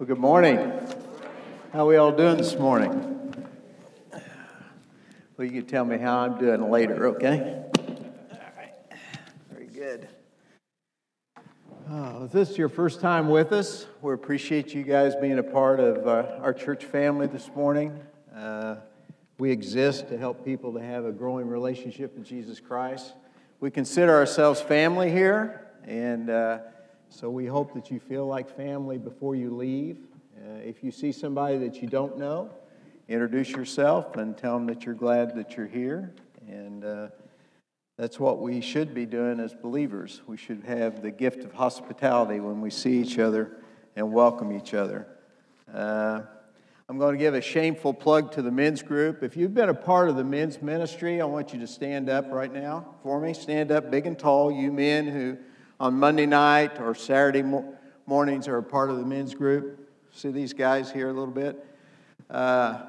Well, good morning. How are we all doing this morning? Well, you can tell me how I'm doing later, okay? All right. Very good. Oh, if this is your first time with us, we appreciate you guys being a part of uh, our church family this morning. Uh, we exist to help people to have a growing relationship with Jesus Christ. We consider ourselves family here, and uh, so we hope that you feel like family before you leave. Uh, if you see somebody that you don't know, introduce yourself and tell them that you're glad that you're here. And uh, that's what we should be doing as believers. We should have the gift of hospitality when we see each other and welcome each other. Uh, I'm going to give a shameful plug to the men's group. If you've been a part of the men's ministry, I want you to stand up right now for me. Stand up big and tall, you men who on Monday night or Saturday mornings are a part of the men's group. See these guys here a little bit? Uh,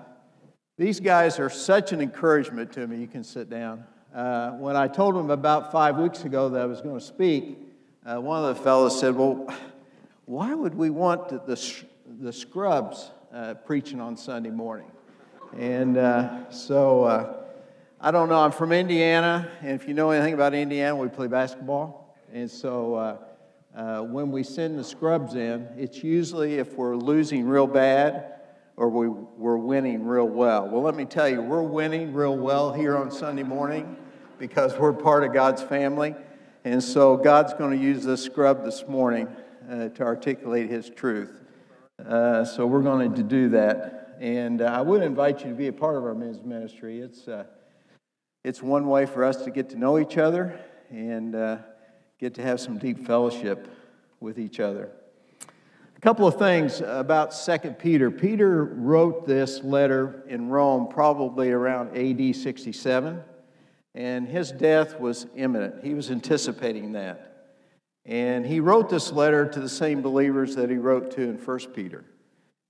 these guys are such an encouragement to me. You can sit down. Uh, when I told them about five weeks ago that I was going to speak, uh, one of the fellows said, Well, why would we want the, the, the scrubs uh, preaching on Sunday morning. And uh, so uh, I don't know. I'm from Indiana, and if you know anything about Indiana, we play basketball. And so uh, uh, when we send the scrubs in, it's usually if we're losing real bad or we, we're winning real well. Well, let me tell you, we're winning real well here on Sunday morning because we're part of God's family. And so God's going to use this scrub this morning uh, to articulate His truth. Uh, so we're going to do that. And uh, I would invite you to be a part of our men's ministry. It's, uh, it's one way for us to get to know each other and uh, get to have some deep fellowship with each other. A couple of things about 2 Peter. Peter wrote this letter in Rome probably around AD 67, and his death was imminent. He was anticipating that. And he wrote this letter to the same believers that he wrote to in 1 Peter.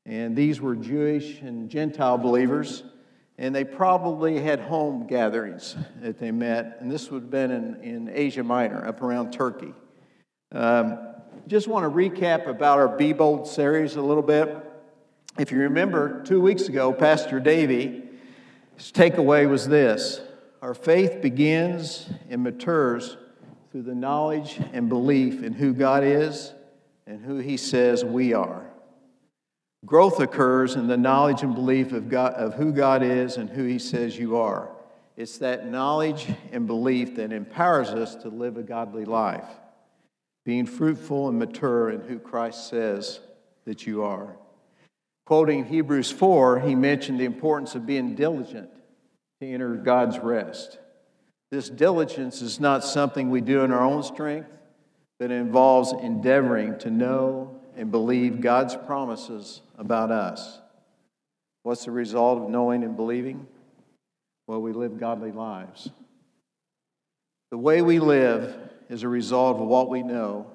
And these were Jewish and Gentile believers, and they probably had home gatherings that they met. And this would have been in, in Asia Minor, up around Turkey. Um, just want to recap about our Be Bold series a little bit. If you remember, two weeks ago, Pastor Davey, takeaway was this Our faith begins and matures through the knowledge and belief in who God is and who He says we are. Growth occurs in the knowledge and belief of, God, of who God is and who He says you are. It's that knowledge and belief that empowers us to live a godly life, being fruitful and mature in who Christ says that you are. Quoting Hebrews 4, he mentioned the importance of being diligent to enter God's rest. This diligence is not something we do in our own strength, but it involves endeavoring to know and believe God's promises about us. What's the result of knowing and believing? Well, we live godly lives. The way we live is a result of what we know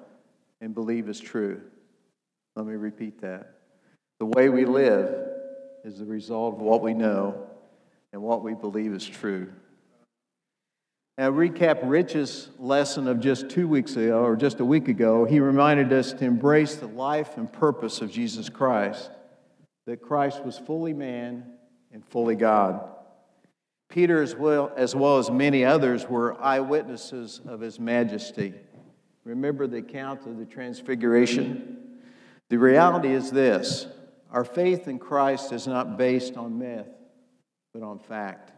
and believe is true. Let me repeat that. The way we live is the result of what we know and what we believe is true. Now, recap Rich's lesson of just two weeks ago, or just a week ago. He reminded us to embrace the life and purpose of Jesus Christ, that Christ was fully man and fully God. Peter, as well, as well as many others, were eyewitnesses of his majesty. Remember the account of the Transfiguration? The reality is this our faith in Christ is not based on myth, but on fact.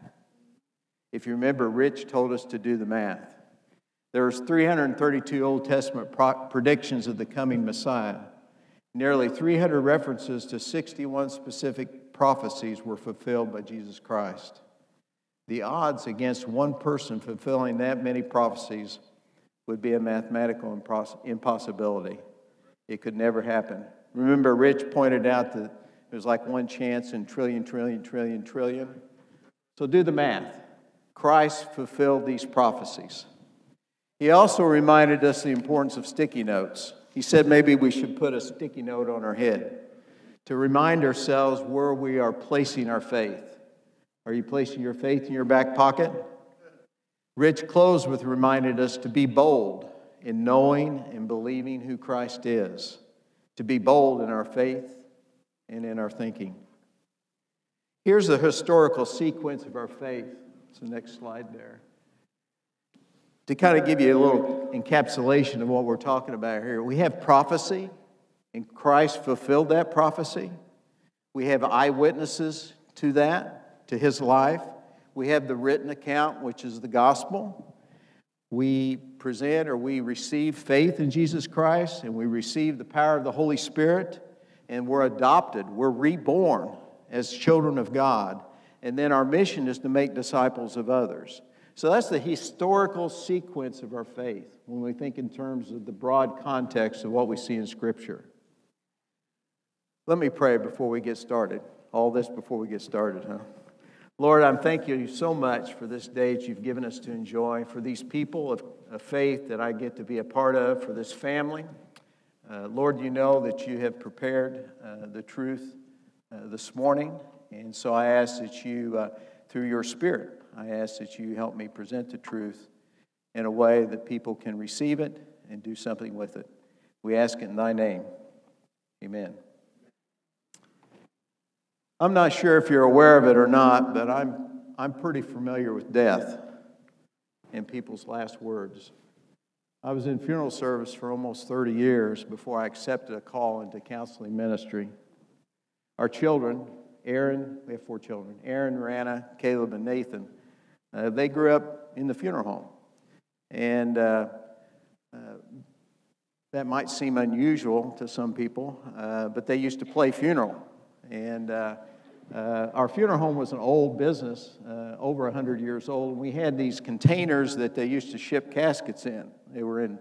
If you remember, Rich told us to do the math. There's 332 Old Testament predictions of the coming Messiah. Nearly 300 references to 61 specific prophecies were fulfilled by Jesus Christ. The odds against one person fulfilling that many prophecies would be a mathematical impos- impossibility. It could never happen. Remember, Rich pointed out that it was like one chance in trillion, trillion, trillion, trillion. So do the math. Christ fulfilled these prophecies. He also reminded us the importance of sticky notes. He said maybe we should put a sticky note on our head to remind ourselves where we are placing our faith. Are you placing your faith in your back pocket? Rich closed with reminded us to be bold in knowing and believing who Christ is, to be bold in our faith and in our thinking. Here's the historical sequence of our faith. It's the next slide there. To kind of give you a little encapsulation of what we're talking about here, we have prophecy, and Christ fulfilled that prophecy. We have eyewitnesses to that, to his life. We have the written account, which is the gospel. We present or we receive faith in Jesus Christ, and we receive the power of the Holy Spirit, and we're adopted. We're reborn as children of God. And then our mission is to make disciples of others. So that's the historical sequence of our faith when we think in terms of the broad context of what we see in Scripture. Let me pray before we get started. All this before we get started, huh? Lord, I'm thanking you so much for this day that you've given us to enjoy, for these people of, of faith that I get to be a part of, for this family. Uh, Lord, you know that you have prepared uh, the truth uh, this morning, and so I ask that you, uh, through your Spirit, I ask that you help me present the truth in a way that people can receive it and do something with it. We ask it in thy name. Amen. I'm not sure if you're aware of it or not, but I'm, I'm pretty familiar with death and people's last words. I was in funeral service for almost 30 years before I accepted a call into counseling ministry. Our children, Aaron, we have four children Aaron, Rana, Caleb, and Nathan, uh, they grew up in the funeral home. And uh, uh, that might seem unusual to some people, uh, but they used to play funeral. And uh, uh, our funeral home was an old business, over 100 years old. We had these containers that they used to ship caskets in. They were in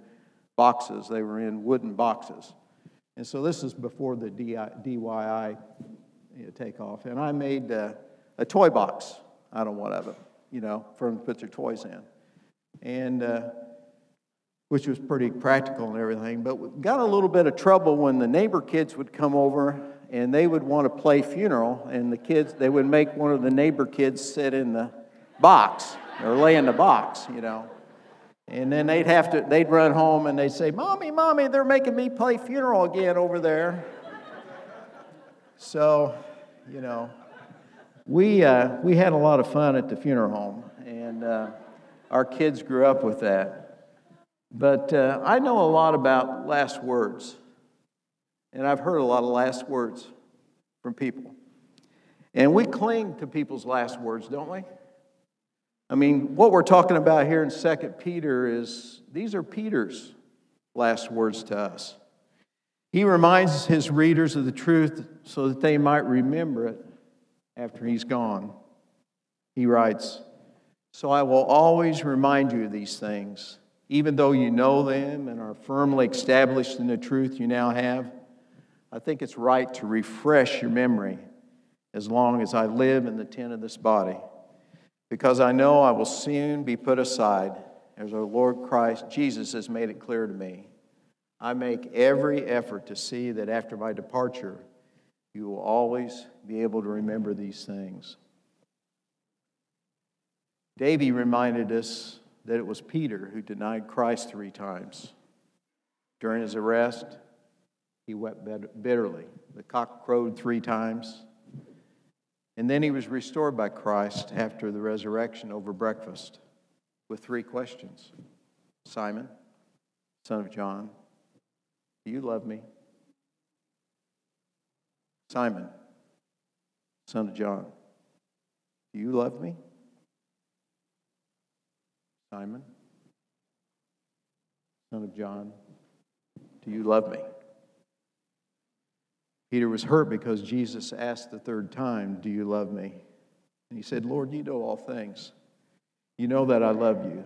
boxes, they were in wooden boxes. And so this is before the DIY takeoff. And I made a toy box out of one of them, you know, for them to put their toys in. And uh, which was pretty practical and everything. But got a little bit of trouble when the neighbor kids would come over and they would want to play funeral, and the kids, they would make one of the neighbor kids sit in the box or lay in the box, you know. And then they'd have to, they'd run home and they'd say, Mommy, Mommy, they're making me play funeral again over there. So, you know, we, uh, we had a lot of fun at the funeral home, and uh, our kids grew up with that. But uh, I know a lot about last words. And I've heard a lot of last words from people. And we cling to people's last words, don't we? I mean, what we're talking about here in 2 Peter is these are Peter's last words to us. He reminds his readers of the truth so that they might remember it after he's gone. He writes, So I will always remind you of these things, even though you know them and are firmly established in the truth you now have. I think it's right to refresh your memory as long as I live in the tent of this body, because I know I will soon be put aside, as our Lord Christ Jesus has made it clear to me. I make every effort to see that after my departure, you will always be able to remember these things. Davy reminded us that it was Peter who denied Christ three times during his arrest he wept bitterly. The cock crowed three times. And then he was restored by Christ after the resurrection over breakfast with three questions Simon, son of John, do you love me? Simon, son of John, do you love me? Simon, son of John, do you love me? Peter was hurt because Jesus asked the third time, Do you love me? And he said, Lord, you know all things. You know that I love you.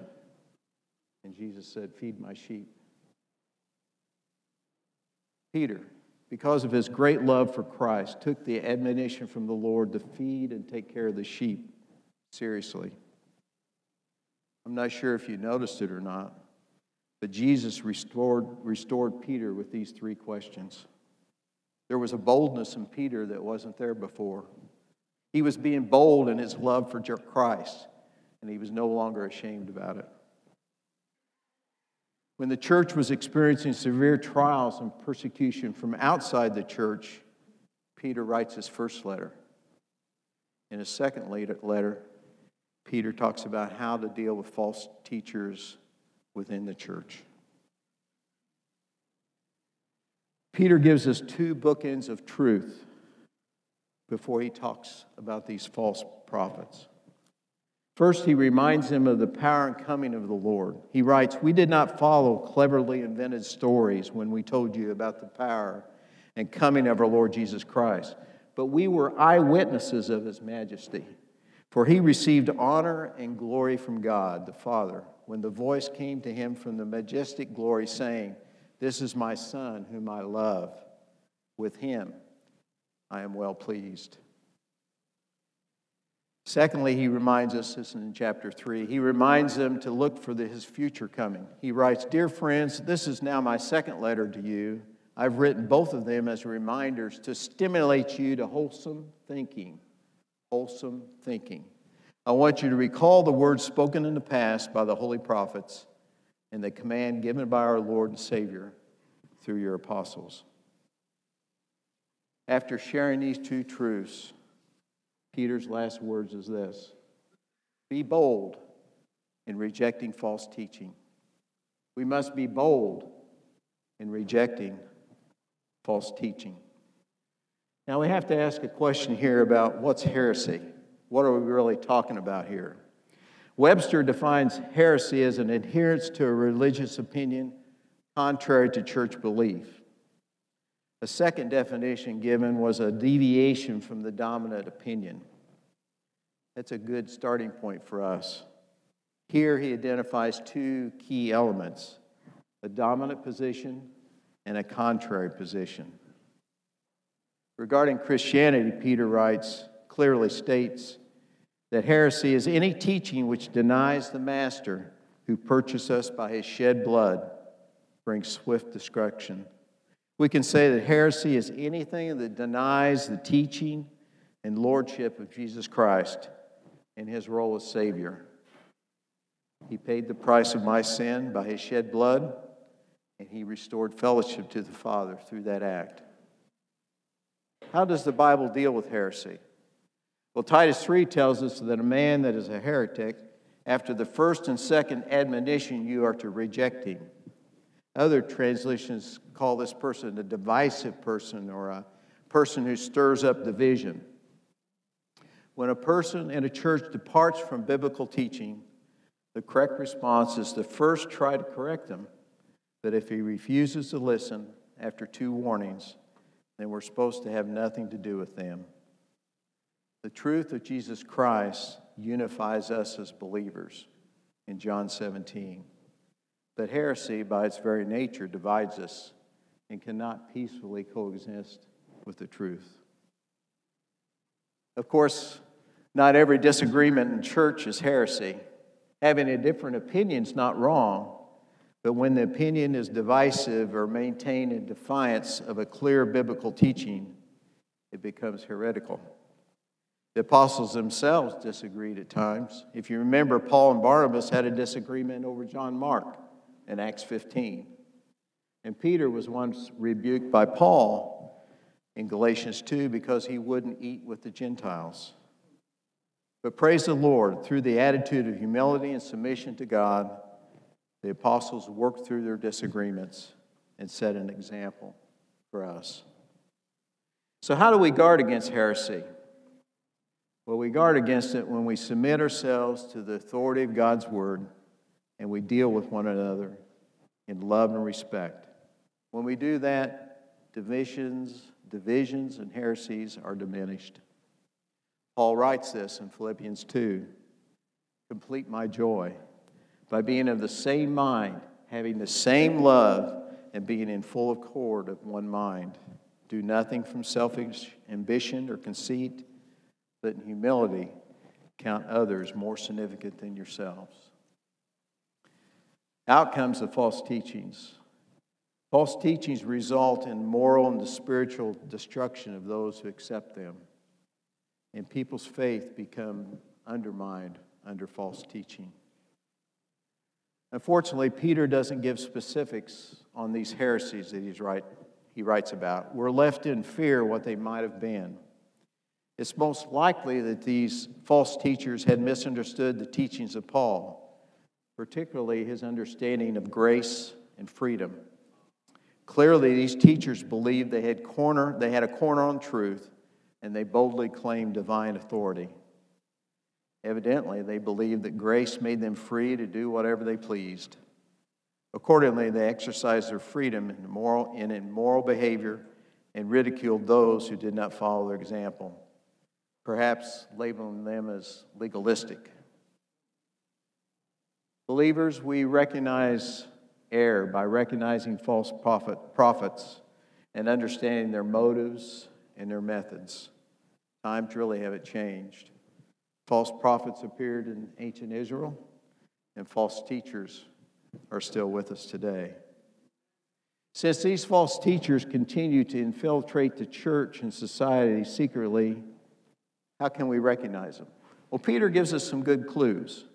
And Jesus said, Feed my sheep. Peter, because of his great love for Christ, took the admonition from the Lord to feed and take care of the sheep seriously. I'm not sure if you noticed it or not, but Jesus restored, restored Peter with these three questions. There was a boldness in Peter that wasn't there before. He was being bold in his love for Christ, and he was no longer ashamed about it. When the church was experiencing severe trials and persecution from outside the church, Peter writes his first letter. In his second letter, Peter talks about how to deal with false teachers within the church. Peter gives us two bookends of truth before he talks about these false prophets. First, he reminds them of the power and coming of the Lord. He writes, We did not follow cleverly invented stories when we told you about the power and coming of our Lord Jesus Christ, but we were eyewitnesses of his majesty. For he received honor and glory from God the Father when the voice came to him from the majestic glory, saying, This is my Son, whom I love. With him I am well pleased. Secondly, he reminds us, this is in chapter 3, he reminds them to look for the, his future coming. He writes, Dear friends, this is now my second letter to you. I've written both of them as reminders to stimulate you to wholesome thinking. Wholesome thinking. I want you to recall the words spoken in the past by the holy prophets and the command given by our Lord and Savior through your apostles. After sharing these two truths, Peter's last words is this Be bold in rejecting false teaching. We must be bold in rejecting false teaching. Now, we have to ask a question here about what's heresy? What are we really talking about here? Webster defines heresy as an adherence to a religious opinion contrary to church belief. A second definition given was a deviation from the dominant opinion. That's a good starting point for us. Here he identifies two key elements a dominant position and a contrary position. Regarding Christianity, Peter writes, clearly states that heresy is any teaching which denies the Master who purchased us by his shed blood, brings swift destruction. We can say that heresy is anything that denies the teaching and lordship of Jesus Christ and his role as Savior. He paid the price of my sin by his shed blood, and he restored fellowship to the Father through that act. How does the Bible deal with heresy? Well, Titus 3 tells us that a man that is a heretic, after the first and second admonition, you are to reject him. Other translations call this person a divisive person or a person who stirs up division. When a person in a church departs from biblical teaching, the correct response is to first try to correct him. But if he refuses to listen after two warnings, then we're supposed to have nothing to do with them. The truth of Jesus Christ unifies us as believers in John 17. But heresy, by its very nature, divides us and cannot peacefully coexist with the truth. Of course, not every disagreement in church is heresy. Having a different opinion is not wrong, but when the opinion is divisive or maintained in defiance of a clear biblical teaching, it becomes heretical. The apostles themselves disagreed at times. If you remember, Paul and Barnabas had a disagreement over John Mark in Acts 15. And Peter was once rebuked by Paul in Galatians 2 because he wouldn't eat with the Gentiles. But praise the Lord, through the attitude of humility and submission to God, the apostles worked through their disagreements and set an example for us. So, how do we guard against heresy? Well, we guard against it when we submit ourselves to the authority of God's word and we deal with one another in love and respect. When we do that, divisions, divisions and heresies are diminished. Paul writes this in Philippians 2 Complete my joy by being of the same mind, having the same love, and being in full accord of one mind. Do nothing from selfish ambition or conceit, but in humility count others more significant than yourselves. Outcomes of false teachings. False teachings result in moral and spiritual destruction of those who accept them. And people's faith become undermined under false teaching. Unfortunately, Peter doesn't give specifics on these heresies that he's write, he writes about, were left in fear what they might have been. It's most likely that these false teachers had misunderstood the teachings of Paul, particularly his understanding of grace and freedom. Clearly, these teachers believed they had, corner, they had a corner on truth, and they boldly claimed divine authority. Evidently, they believed that grace made them free to do whatever they pleased. Accordingly, they exercised their freedom in moral, in immoral behavior and ridiculed those who did not follow their example, perhaps labeling them as legalistic. Believers, we recognize error by recognizing false prophet, prophets and understanding their motives and their methods. Times really haven't changed. False prophets appeared in ancient Israel, and false teachers are still with us today. Since these false teachers continue to infiltrate the church and society secretly, how can we recognize them? Well, Peter gives us some good clues.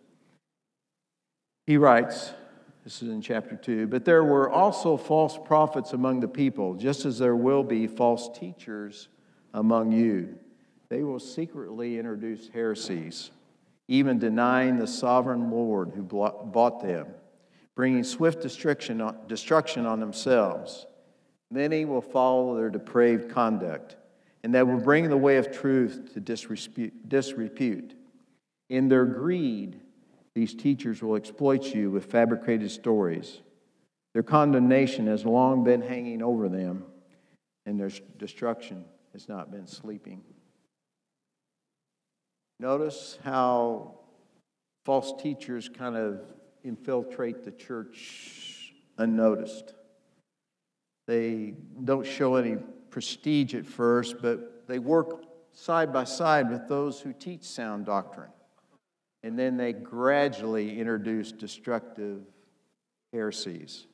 He writes, this is in chapter 2, but there were also false prophets among the people, just as there will be false teachers among you. They will secretly introduce heresies, even denying the sovereign Lord who bought them bringing swift destruction on, destruction on themselves. Many will follow their depraved conduct, and that will bring the way of truth to disrepute. In their greed, these teachers will exploit you with fabricated stories. Their condemnation has long been hanging over them, and their destruction has not been sleeping. Notice how false teachers kind of infiltrate the church unnoticed. They don't show any prestige at first, but they work side by side with those who teach sound doctrine. And then they gradually introduce destructive heresies.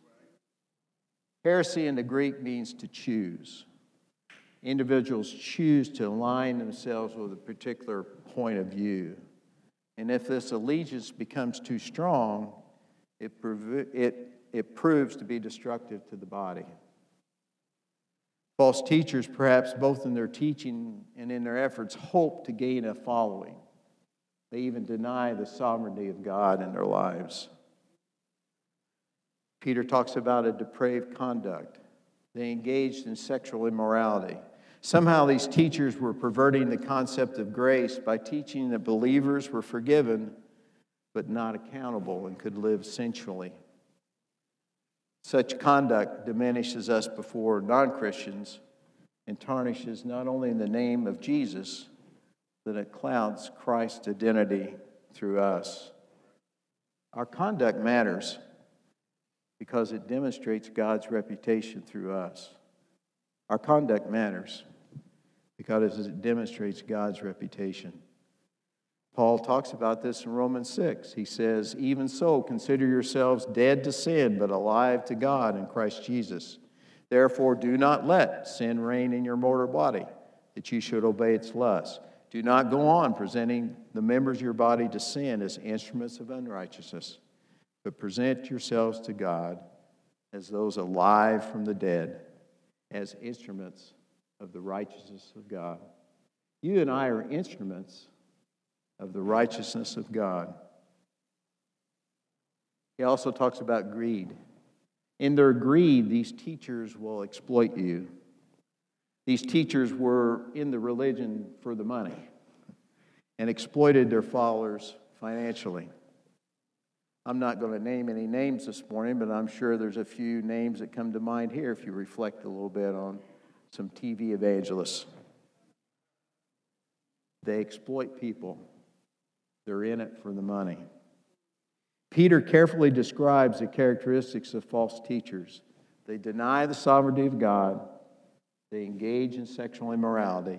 Heresy in the Greek means to choose. Individuals choose to align themselves with a particular point of view. And if this allegiance becomes too strong, it, it, it proves to be destructive to the body. False teachers, perhaps both in their teaching and in their efforts, hope to gain a following. They even deny the sovereignty of God in their lives. Peter talks about a depraved conduct. They engaged in sexual immorality. Somehow, these teachers were perverting the concept of grace by teaching that believers were forgiven but not accountable and could live sensually. Such conduct diminishes us before non Christians and tarnishes not only the name of Jesus, but it clouds Christ's identity through us. Our conduct matters because it demonstrates God's reputation through us. Our conduct matters because it demonstrates God's reputation. Paul talks about this in Romans 6. He says, Even so, consider yourselves dead to sin, but alive to God in Christ Jesus. Therefore, do not let sin reign in your mortal body, that you should obey its lusts. Do not go on presenting the members of your body to sin as instruments of unrighteousness, but present yourselves to God as those alive from the dead, as instruments of the righteousness of God. You and I are instruments of the righteousness of God. He also talks about greed. In their greed, these teachers will exploit you. These teachers were in the religion for the money and exploited their followers financially. I'm not going to name any names this morning, but I'm sure there's a few names that come to mind here if you reflect a little bit on some TV evangelists. They exploit people they're in it for the money. Peter carefully describes the characteristics of false teachers. They deny the sovereignty of God, they engage in sexual immorality,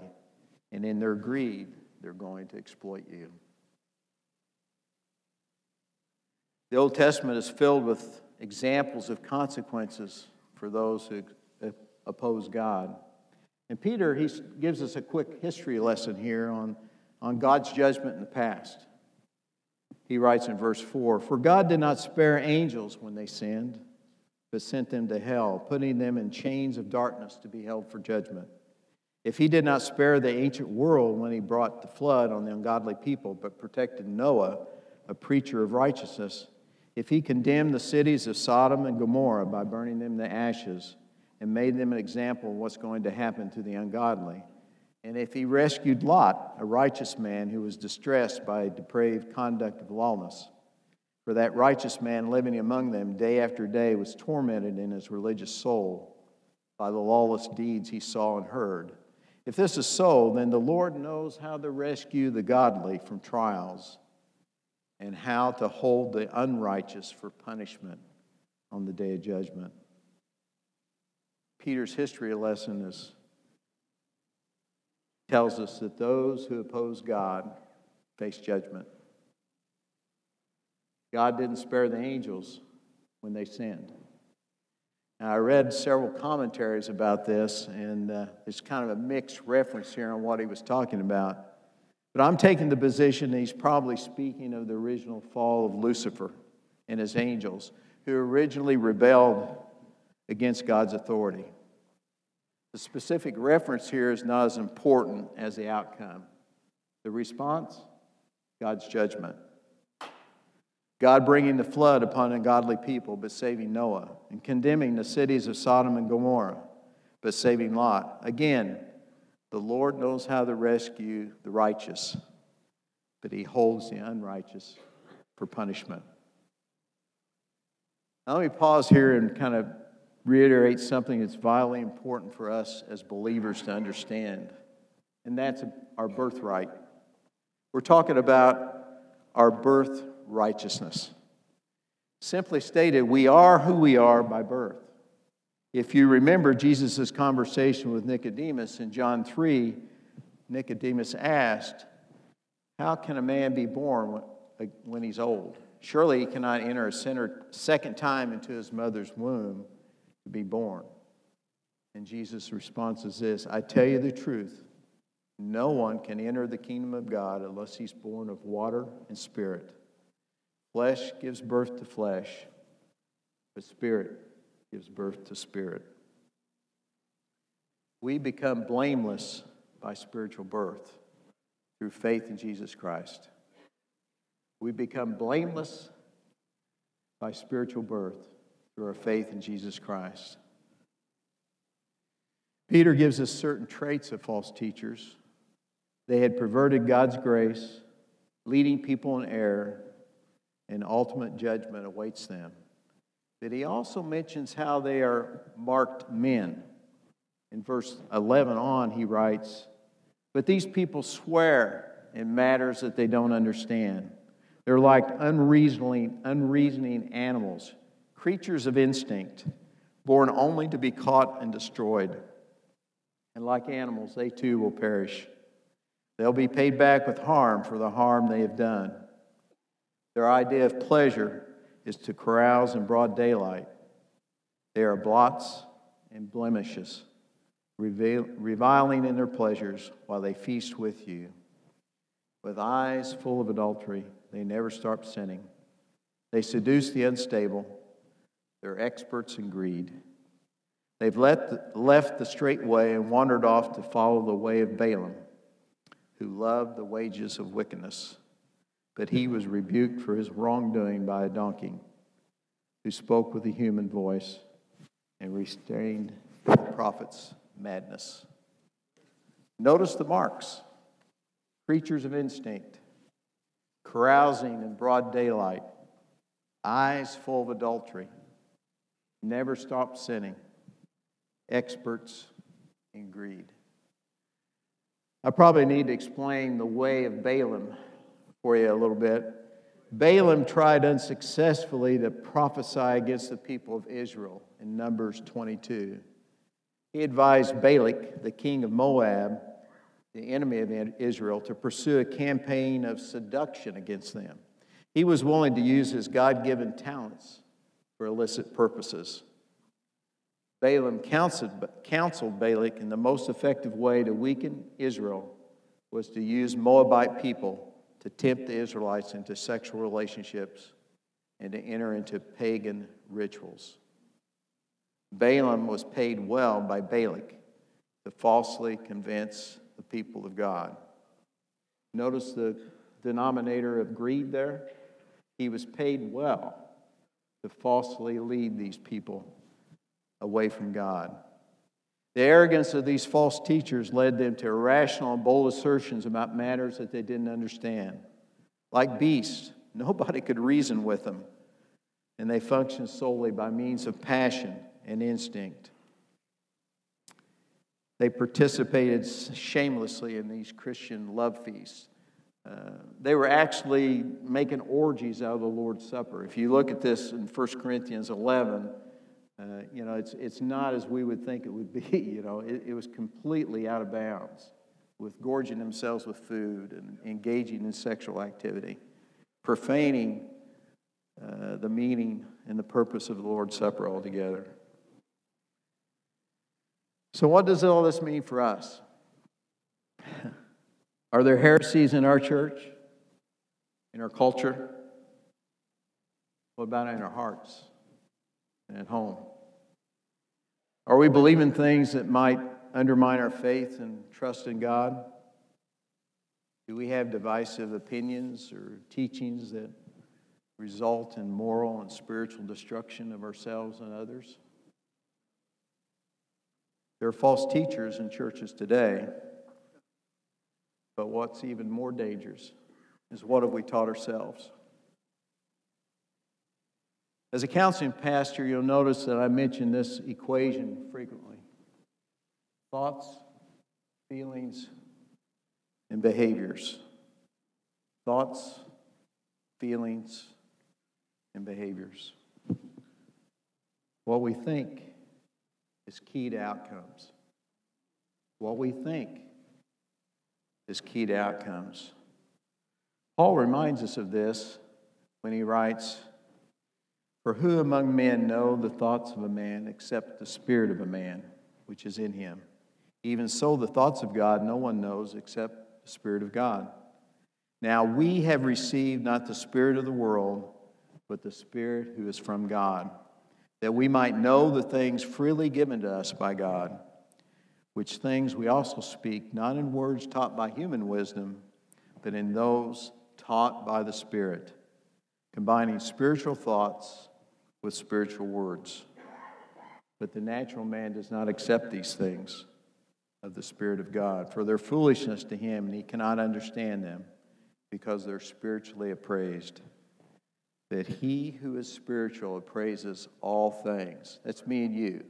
and in their greed, they're going to exploit you. The Old Testament is filled with examples of consequences for those who oppose God. And Peter, he gives us a quick history lesson here on, on God's judgment in the past. He writes in verse 4 For God did not spare angels when they sinned, but sent them to hell, putting them in chains of darkness to be held for judgment. If he did not spare the ancient world when he brought the flood on the ungodly people, but protected Noah, a preacher of righteousness, if he condemned the cities of Sodom and Gomorrah by burning them to ashes and made them an example of what's going to happen to the ungodly, and if he rescued Lot, a righteous man who was distressed by depraved conduct of lawlessness, for that righteous man living among them day after day was tormented in his religious soul by the lawless deeds he saw and heard. If this is so, then the Lord knows how to rescue the godly from trials and how to hold the unrighteous for punishment on the day of judgment. Peter's history lesson is, tells us that those who oppose God face judgment. God didn't spare the angels when they sinned. Now, I read several commentaries about this, and uh, kind of a mixed reference here on what he was talking about. But I'm taking the position that he's probably speaking of the original fall of Lucifer and his angels, who originally rebelled against God's authority. The specific reference here is not as important as the outcome. The response? God's judgment. God bringing the flood upon ungodly people, but saving Noah, and condemning the cities of Sodom and Gomorrah, but saving Lot. Again, the Lord knows how to rescue the righteous, but he holds the unrighteous for punishment. Now, let me pause here and kind of reiterate something that's vitally important for us as believers to understand, and that's our birthright. We're talking about our birth righteousness. Simply stated, we are who we are by birth. If you remember Jesus' conversation with Nicodemus in John 3, Nicodemus asked, How can a man be born when he's old? Surely he cannot enter a second time into his mother's womb to be born. And Jesus' response is this I tell you the truth. No one can enter the kingdom of God unless he's born of water and spirit. Flesh gives birth to flesh, but spirit gives birth to spirit. We become blameless by spiritual birth through faith in Jesus Christ. We become blameless by spiritual birth through our faith in Jesus Christ. Peter gives us certain traits of false teachers. They had perverted God's grace, leading people in error and ultimate judgment awaits them. But he also mentions how they are marked men. In verse 11 on, he writes, But these people swear in matters that they don't understand. They're like unreasoning, unreasoning animals, creatures of instinct, born only to be caught and destroyed. And like animals, they too will perish. They'll be paid back with harm for the harm they have done. Their idea of pleasure is to carouse in broad daylight. They are blots and blemishes, reviling in their pleasures while they feast with you. With eyes full of adultery, they never stop sinning. They seduce the unstable. They're experts in greed. They've let, left the straight way and wandered off to follow the way of Balaam, who loved the wages of wickedness but he was rebuked for his wrongdoing by a donkey who spoke with a human voice and restrained the prophet's madness. Notice the marks creatures of instinct, carousing in broad daylight, eyes full of adultery, never stop sinning, experts in greed. I probably need to explain the way of Balaam for you a little bit. Balaam tried unsuccessfully to prophesy against the people of Israel in Numbers 22. He advised Balak, the king of Moab, the enemy of Israel, to pursue a campaign of seduction against them. He was willing to use his God given talents for illicit purposes. Balaam counseled, counseled Balak and the most effective way to weaken Israel was to use Moabite people to tempt the Israelites into sexual relationships and to enter into pagan rituals. Balaam was paid well by Balak to falsely convince the people of God. Notice the denominator of greed there? He was paid well to falsely lead these people away from God. The arrogance of these false teachers led them to irrational and bold assertions about matters that they didn't understand. Like beasts, nobody could reason with them, and they functioned solely by means of passion and instinct. They participated shamelessly in these Christian love feasts. Uh, they were actually making orgies out of the Lord's Supper. If you look at this in 1 Corinthians 11, uh, you know, it's, it's not as we would think it would be. You know, it, it was completely out of bounds with gorging themselves with food and engaging in sexual activity, profaning uh, the meaning and the purpose of the Lord's Supper altogether. So, what does all this mean for us? Are there heresies in our church, in our culture? What about in our hearts at home? Are we believing things that might undermine our faith and trust in God? Do we have divisive opinions or teachings that result in moral and spiritual destruction of ourselves and others? There are false teachers in churches today, but what's even more dangerous is what have we taught ourselves? As a counseling pastor, you'll notice that I mention this equation frequently thoughts, feelings, and behaviors. Thoughts, feelings, and behaviors. What we think is key to outcomes. What we think is key to outcomes. Paul reminds us of this when he writes, For who among men know the thoughts of a man except the spirit of a man which is in him? Even so, the thoughts of God no one knows except the Spirit of God. Now we have received not the Spirit of the world, but the Spirit who is from God that we might know the things freely given to us by God, which things we also speak, not in words taught by human wisdom, but in those taught by the Spirit, combining spiritual thoughts with spiritual words. But the natural man does not accept these things of the Spirit of God, for they're foolishness to him, and he cannot understand them because they're spiritually appraised that he who is spiritual appraises all things. That's me and you.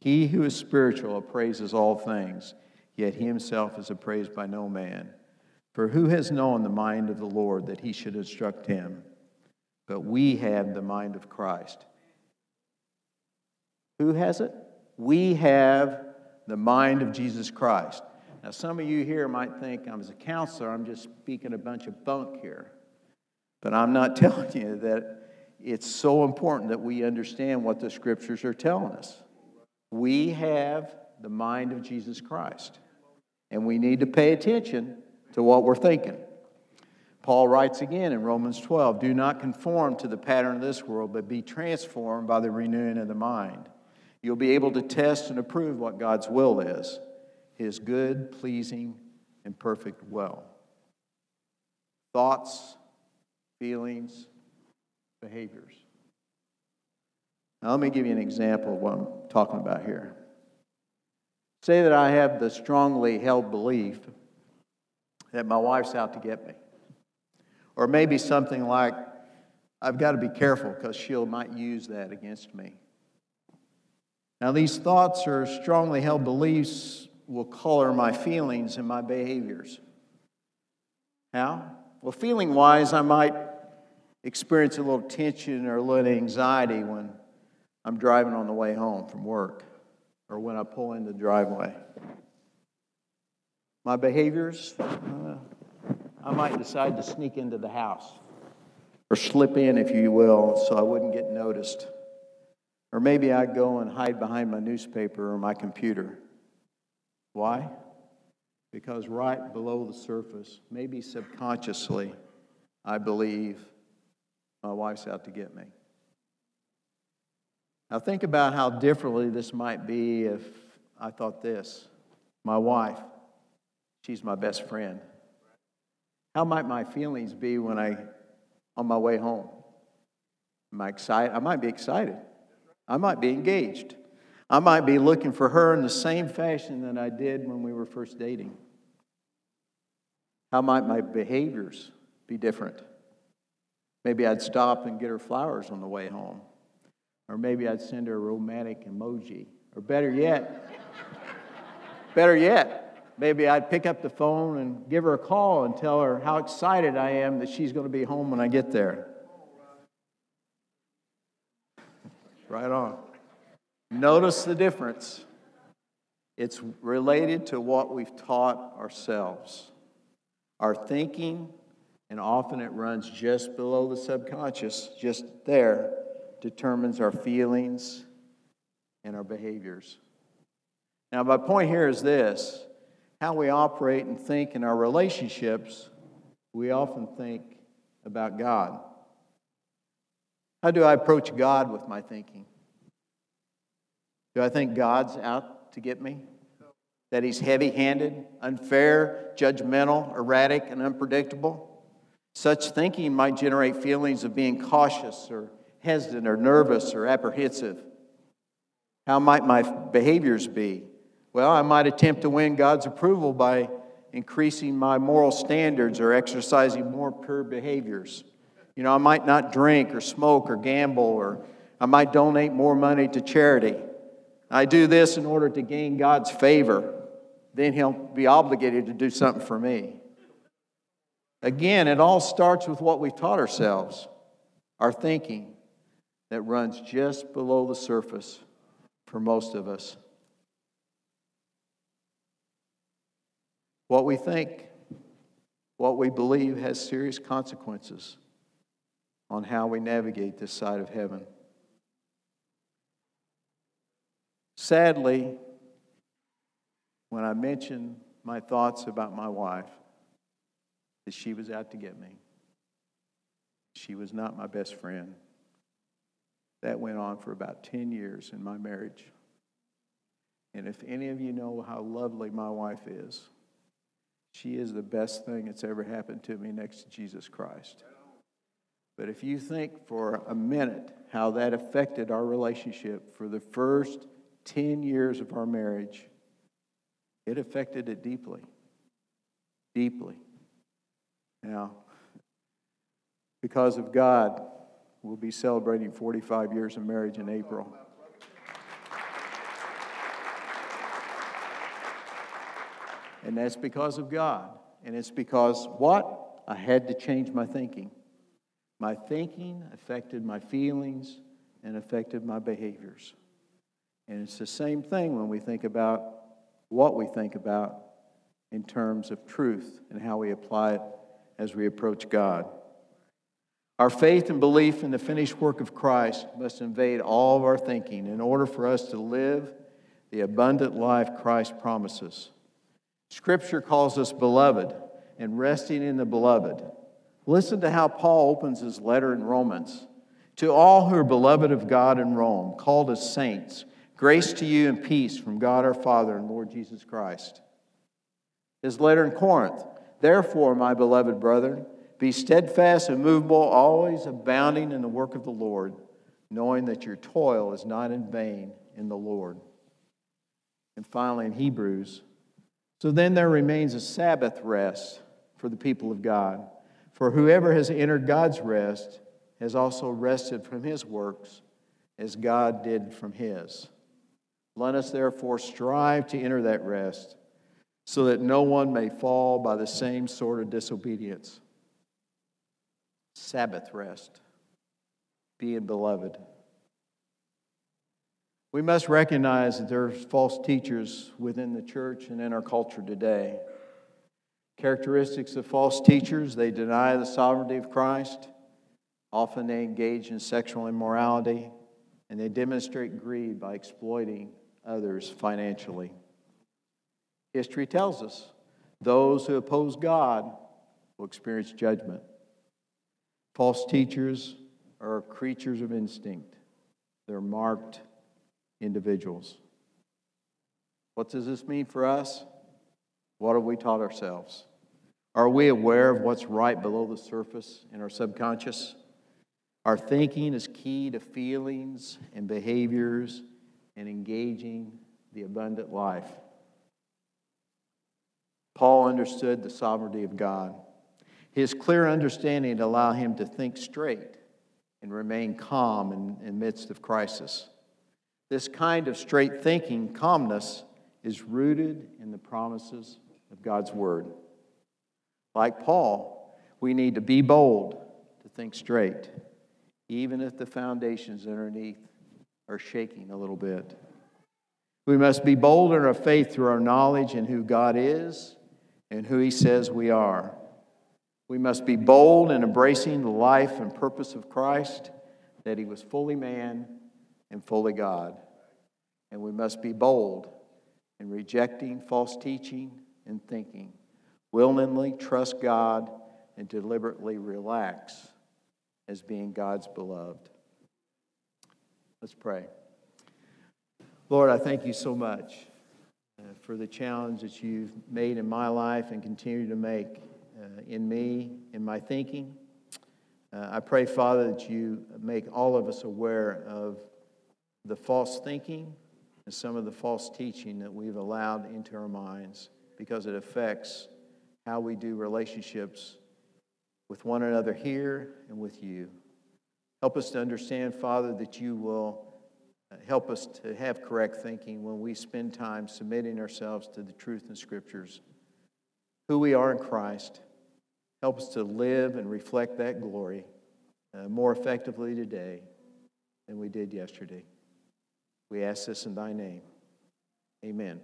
He who is spiritual appraises all things, yet he himself is appraised by no man. For who has known the mind of the Lord that he should instruct him? But we have the mind of Christ. Who has it? We have the mind of Jesus Christ. Now, some of you here might think I'm as a counselor, I'm just speaking a bunch of bunk here. But I'm not telling you that it's so important that we understand what the scriptures are telling us. We have the mind of Jesus Christ, and we need to pay attention to what we're thinking. Paul writes again in Romans 12 Do not conform to the pattern of this world, but be transformed by the renewing of the mind. You'll be able to test and approve what God's will is his good, pleasing, and perfect will. Thoughts, feelings, behaviors. Now, let me give you an example of what I'm talking about here. Say that I have the strongly held belief that my wife's out to get me. Or maybe something like, I've got to be careful because she'll might use that against me. Now, these thoughts or strongly held beliefs will color my feelings and my behaviors. How? Well, feeling wise, I might experience a little tension or a little anxiety when I'm driving on the way home from work or when I pull in the driveway. My behaviors, uh, I might decide to sneak into the house or slip in, if you will, so I wouldn't get noticed. Or maybe I'd go and hide behind my newspaper or my computer. Why? Because right below the surface, maybe subconsciously, I believe my wife's out to get me. Now, think about how differently this might be if I thought this my wife, she's my best friend. How might my feelings be when I, on my way home? Am I excited? I might be excited. I might be engaged. I might be looking for her in the same fashion that I did when we were first dating. How might my behaviors be different? Maybe I'd stop and get her flowers on the way home. Or maybe I'd send her a romantic emoji. Or better yet, better yet, maybe I'd pick up the phone and give her a call and tell her how excited I am that she's going to be home when I get there. Right on. Notice the difference. It's related to what we've taught ourselves. Our thinking, and often it runs just below the subconscious, just there, determines our feelings and our behaviors. Now, my point here is this how we operate and think in our relationships, we often think about God. How do I approach God with my thinking? Do I think God's out to get me? That he's heavy handed, unfair, judgmental, erratic, and unpredictable? Such thinking might generate feelings of being cautious or hesitant or nervous or apprehensive. How might my behaviors be? Well, I might attempt to win God's approval by increasing my moral standards or exercising more pure behaviors. You know, I might not drink or smoke or gamble, or I might donate more money to charity. I do this in order to gain God's favor. Then He'll be obligated to do something for me. Again, it all starts with what we've taught ourselves, our thinking that runs just below the surface for most of us. What we think, what we believe has serious consequences on how we navigate this side of heaven. Sadly, when I mentioned my thoughts about my wife, that she was out to get me, she was not my best friend. That went on for about 10 years in my marriage. And if any of you know how lovely my wife is, she is the best thing that's ever happened to me next to Jesus Christ. But if you think for a minute how that affected our relationship for the first 10 years of our marriage, it affected it deeply. Deeply. Now, because of God, we'll be celebrating 45 years of marriage in April. And that's because of God. And it's because what? I had to change my thinking. My thinking affected my feelings and affected my behaviors. And it's the same thing when we think about what we think about in terms of truth and how we apply it as we approach God. Our faith and belief in the finished work of Christ must invade all of our thinking in order for us to live the abundant life Christ promises. Scripture calls us beloved and resting in the beloved. Listen to how Paul opens his letter in Romans. To all who are beloved of God in Rome, called as saints, grace to you and peace from God our Father and Lord Jesus Christ. His letter in Corinth. Therefore, my beloved brethren, be steadfast and movable, always abounding in the work of the Lord, knowing that your toil is not in vain in the Lord. And finally, in Hebrews, so then there remains a Sabbath rest for the people of God. For whoever has entered God's rest has also rested from his works as God did from his. Let us therefore strive to enter that rest so that no one may fall by the same sort of disobedience. Sabbath rest, being beloved. We must recognize that there are false teachers within the church and in our culture today. Characteristics of false teachers they deny the sovereignty of Christ, often they engage in sexual immorality, and they demonstrate greed by exploiting others financially. History tells us those who oppose God will experience judgment. False teachers are creatures of instinct. They're marked individuals. What does this mean for us? What have we taught ourselves? Are we aware of what's right below the surface in our subconscious? Our thinking is key to feelings and behaviors and engaging the abundant life. Paul understood the sovereignty of God. His clear understanding allowed him to think straight and remain calm in, the midst of crisis. This kind of straight thinking, calmness, is rooted in the promises of God's Word. Like Paul, we need to be bold to think straight, even if the foundations underneath are shaking a little bit. We must be bold in our faith through our knowledge in who God is and who He says we are. We must be bold in embracing the life and purpose of Christ, that He was fully man and fully God. And we must be bold in rejecting false teaching and thinking, willingly trust God, and deliberately relax as being God's beloved. Let's pray. Lord, I thank you so much uh, for the challenge that you've made in my life and continue to make uh, in me, in my thinking. Uh, I pray, Father, that you make all of us aware of the false thinking and some of the false teaching that we've allowed into our minds because it affects how we do relationships with one another here and with you. Help us to understand, Father, that you will uh, help us to have correct thinking when we spend time submitting ourselves to the truth in Scriptures, who we are in Christ Help us to live and reflect that glory uh, more effectively today than we did yesterday. We ask this in thy name. Amen.